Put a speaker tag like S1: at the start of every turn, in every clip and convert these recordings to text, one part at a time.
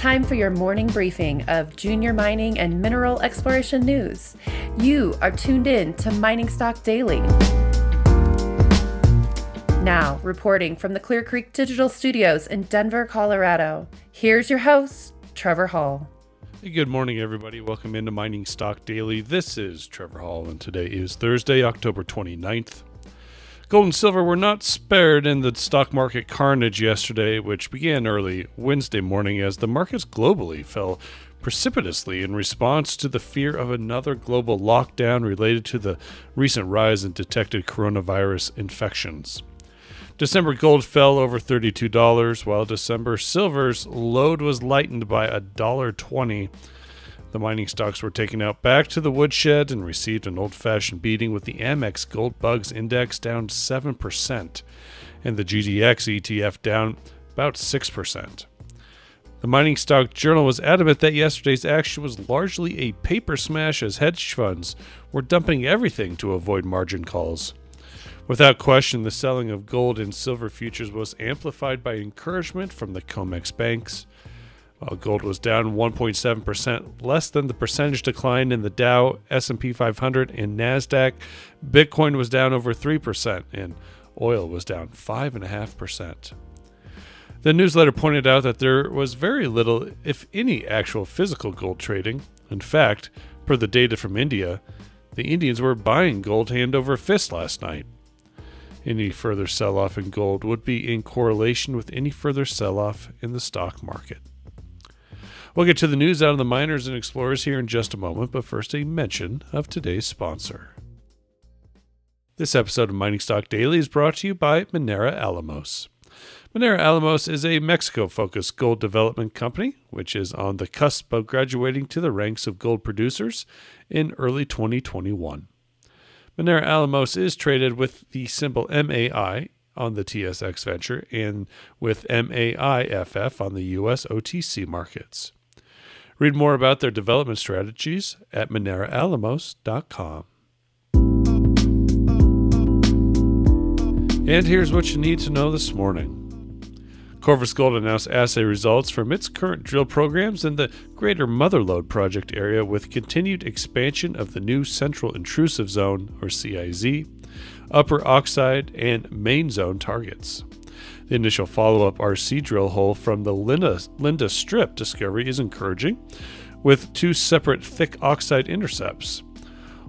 S1: time for your morning briefing of junior mining and mineral exploration news. You are tuned in to Mining Stock Daily. Now, reporting from the Clear Creek Digital Studios in Denver, Colorado, here's your host, Trevor Hall.
S2: Hey, good morning, everybody. Welcome into Mining Stock Daily. This is Trevor Hall, and today is Thursday, October 29th. Gold and silver were not spared in the stock market carnage yesterday, which began early Wednesday morning as the markets globally fell precipitously in response to the fear of another global lockdown related to the recent rise in detected coronavirus infections. December gold fell over $32, while December silver's load was lightened by $1.20 the mining stocks were taken out back to the woodshed and received an old fashioned beating with the Amex Gold Bugs Index down 7% and the GDX ETF down about 6%. The Mining Stock Journal was adamant that yesterday's action was largely a paper smash as hedge funds were dumping everything to avoid margin calls. Without question, the selling of gold and silver futures was amplified by encouragement from the COMEX banks while gold was down 1.7%, less than the percentage decline in the Dow, S&P 500, and Nasdaq. Bitcoin was down over 3%, and oil was down 5.5%. The newsletter pointed out that there was very little, if any, actual physical gold trading. In fact, per the data from India, the Indians were buying gold hand over fist last night. Any further sell off in gold would be in correlation with any further sell off in the stock market. We'll get to the news out of the miners and explorers here in just a moment, but first a mention of today's sponsor. This episode of Mining Stock Daily is brought to you by Minera Alamos. Minera Alamos is a Mexico focused gold development company, which is on the cusp of graduating to the ranks of gold producers in early 2021. Minera Alamos is traded with the symbol MAI on the TSX Venture and with MAIFF on the US OTC markets. Read more about their development strategies at mineraalamos.com. And here's what you need to know this morning. Corvus Gold announced assay results from its current drill programs in the Greater Mother Lode project area with continued expansion of the new Central Intrusive Zone, or CIZ, Upper Oxide, and Main Zone targets. The initial follow up RC drill hole from the Lynda, Lynda Strip discovery is encouraging, with two separate thick oxide intercepts.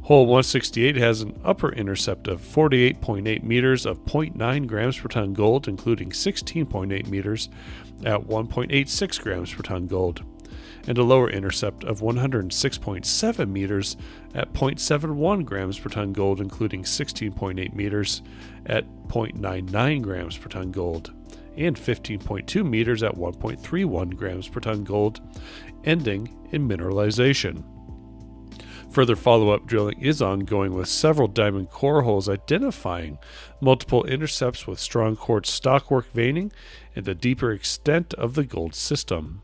S2: Hole 168 has an upper intercept of 48.8 meters of 0.9 grams per ton gold, including 16.8 meters at 1.86 grams per ton gold, and a lower intercept of 106.7 meters at 0.71 grams per ton gold, including 16.8 meters at 0.99 grams per ton gold, and 15.2 meters at 1.31 grams per ton gold, ending in mineralization. Further follow up drilling is ongoing with several diamond core holes identifying multiple intercepts with strong quartz stockwork veining and a deeper extent of the gold system.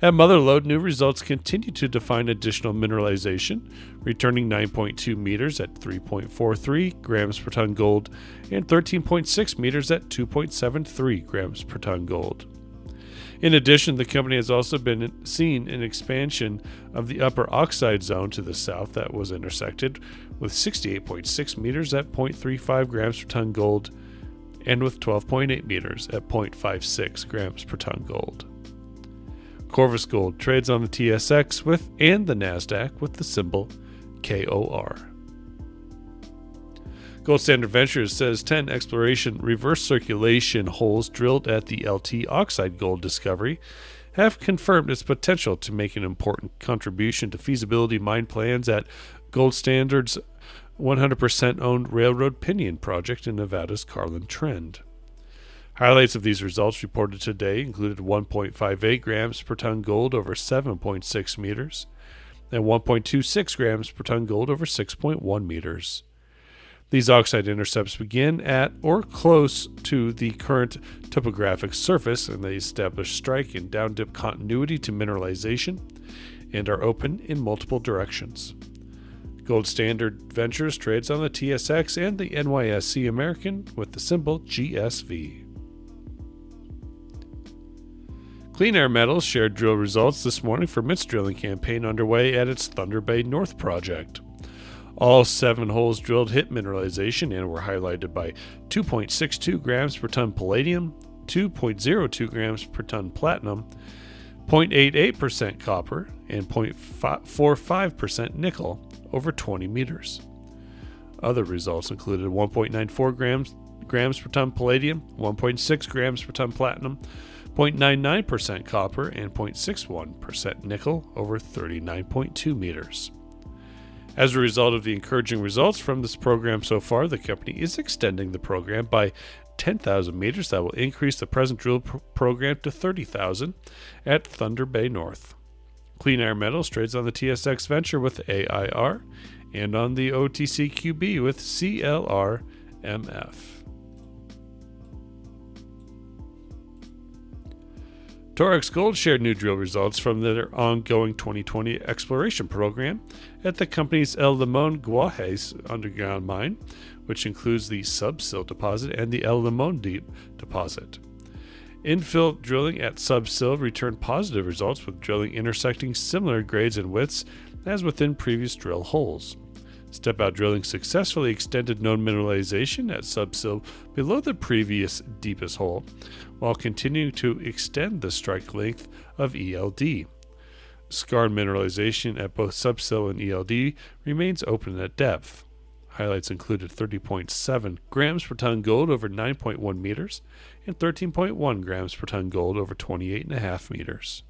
S2: At Mother Lode, new results continue to define additional mineralization, returning 9.2 meters at 3.43 grams per ton gold and 13.6 meters at 2.73 grams per ton gold. In addition, the company has also been seen an expansion of the upper oxide zone to the south that was intersected with 68.6 meters at 0.35 grams per ton gold and with 12.8 meters at 0.56 grams per ton gold. Corvus Gold trades on the TSX with and the Nasdaq with the symbol KOR. Gold Standard Ventures says 10 exploration reverse circulation holes drilled at the LT oxide gold discovery have confirmed its potential to make an important contribution to feasibility mine plans at Gold Standard's 100% owned Railroad Pinion project in Nevada's Carlin Trend. Highlights of these results reported today included 1.58 grams per ton gold over 7.6 meters and 1.26 grams per ton gold over 6.1 meters. These oxide intercepts begin at or close to the current topographic surface and they establish strike and down dip continuity to mineralization and are open in multiple directions. Gold Standard Ventures trades on the TSX and the NYSE American with the symbol GSV. Clean Air Metals shared drill results this morning from its drilling campaign underway at its Thunder Bay North project. All seven holes drilled hit mineralization and were highlighted by 2.62 grams per ton palladium, 2.02 grams per ton platinum, 0.88% copper, and 0.45% nickel over 20 meters. Other results included 1.94 grams, grams per ton palladium, 1.6 grams per ton platinum, 0.99% copper, and 0.61% nickel over 39.2 meters. As a result of the encouraging results from this program so far, the company is extending the program by 10,000 meters. That will increase the present drill pr- program to 30,000 at Thunder Bay North. Clean Air Metals trades on the TSX Venture with AIR and on the OTCQB with CLRMF. Torex Gold shared new drill results from their ongoing 2020 exploration program at the company's El Limon Guajes underground mine, which includes the Sub-Sill deposit and the El Limon Deep deposit. Infill drilling at Sub-Sill returned positive results with drilling intersecting similar grades and widths as within previous drill holes. Step out drilling successfully extended known mineralization at Sub-Sill below the previous deepest hole, while continuing to extend the strike length of ELD. Skarn mineralization at both Sub-Sill and ELD remains open at depth. Highlights included 30.7 grams per ton gold over 9.1 meters and 13.1 grams per ton gold over 28.5 meters.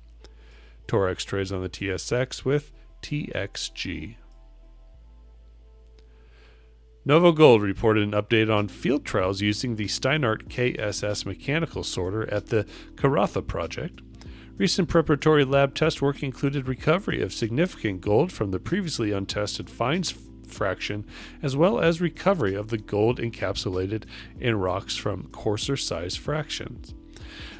S2: Torex trades on the TSX with TXG. Novo Gold reported an update on field trials using the Steinert KSS mechanical sorter at the Karratha project. Recent preparatory lab test work included recovery of significant gold from the previously untested fines fraction, as well as recovery of the gold encapsulated in rocks from coarser size fractions.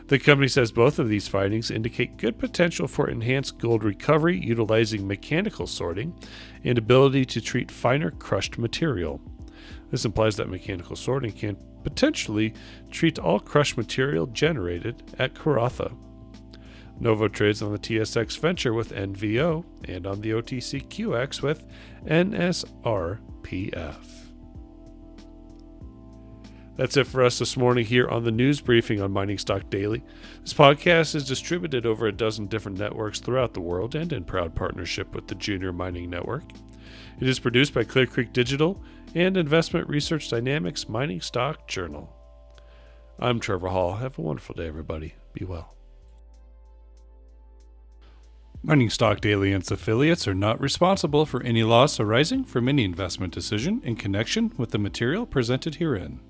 S2: The company says both of these findings indicate good potential for enhanced gold recovery utilizing mechanical sorting and ability to treat finer crushed material. This implies that mechanical sorting can potentially treat all crushed material generated at Karratha. Novo trades on the TSX Venture with NVO and on the OTCQX with NSRPF. That's it for us this morning here on the news briefing on Mining Stock Daily. This podcast is distributed over a dozen different networks throughout the world and in proud partnership with the Junior Mining Network. It is produced by Clear Creek Digital and Investment Research Dynamics Mining Stock Journal. I'm Trevor Hall. Have a wonderful day, everybody. Be well. Mining Stock Daily and its affiliates are not responsible for any loss arising from any investment decision in connection with the material presented herein.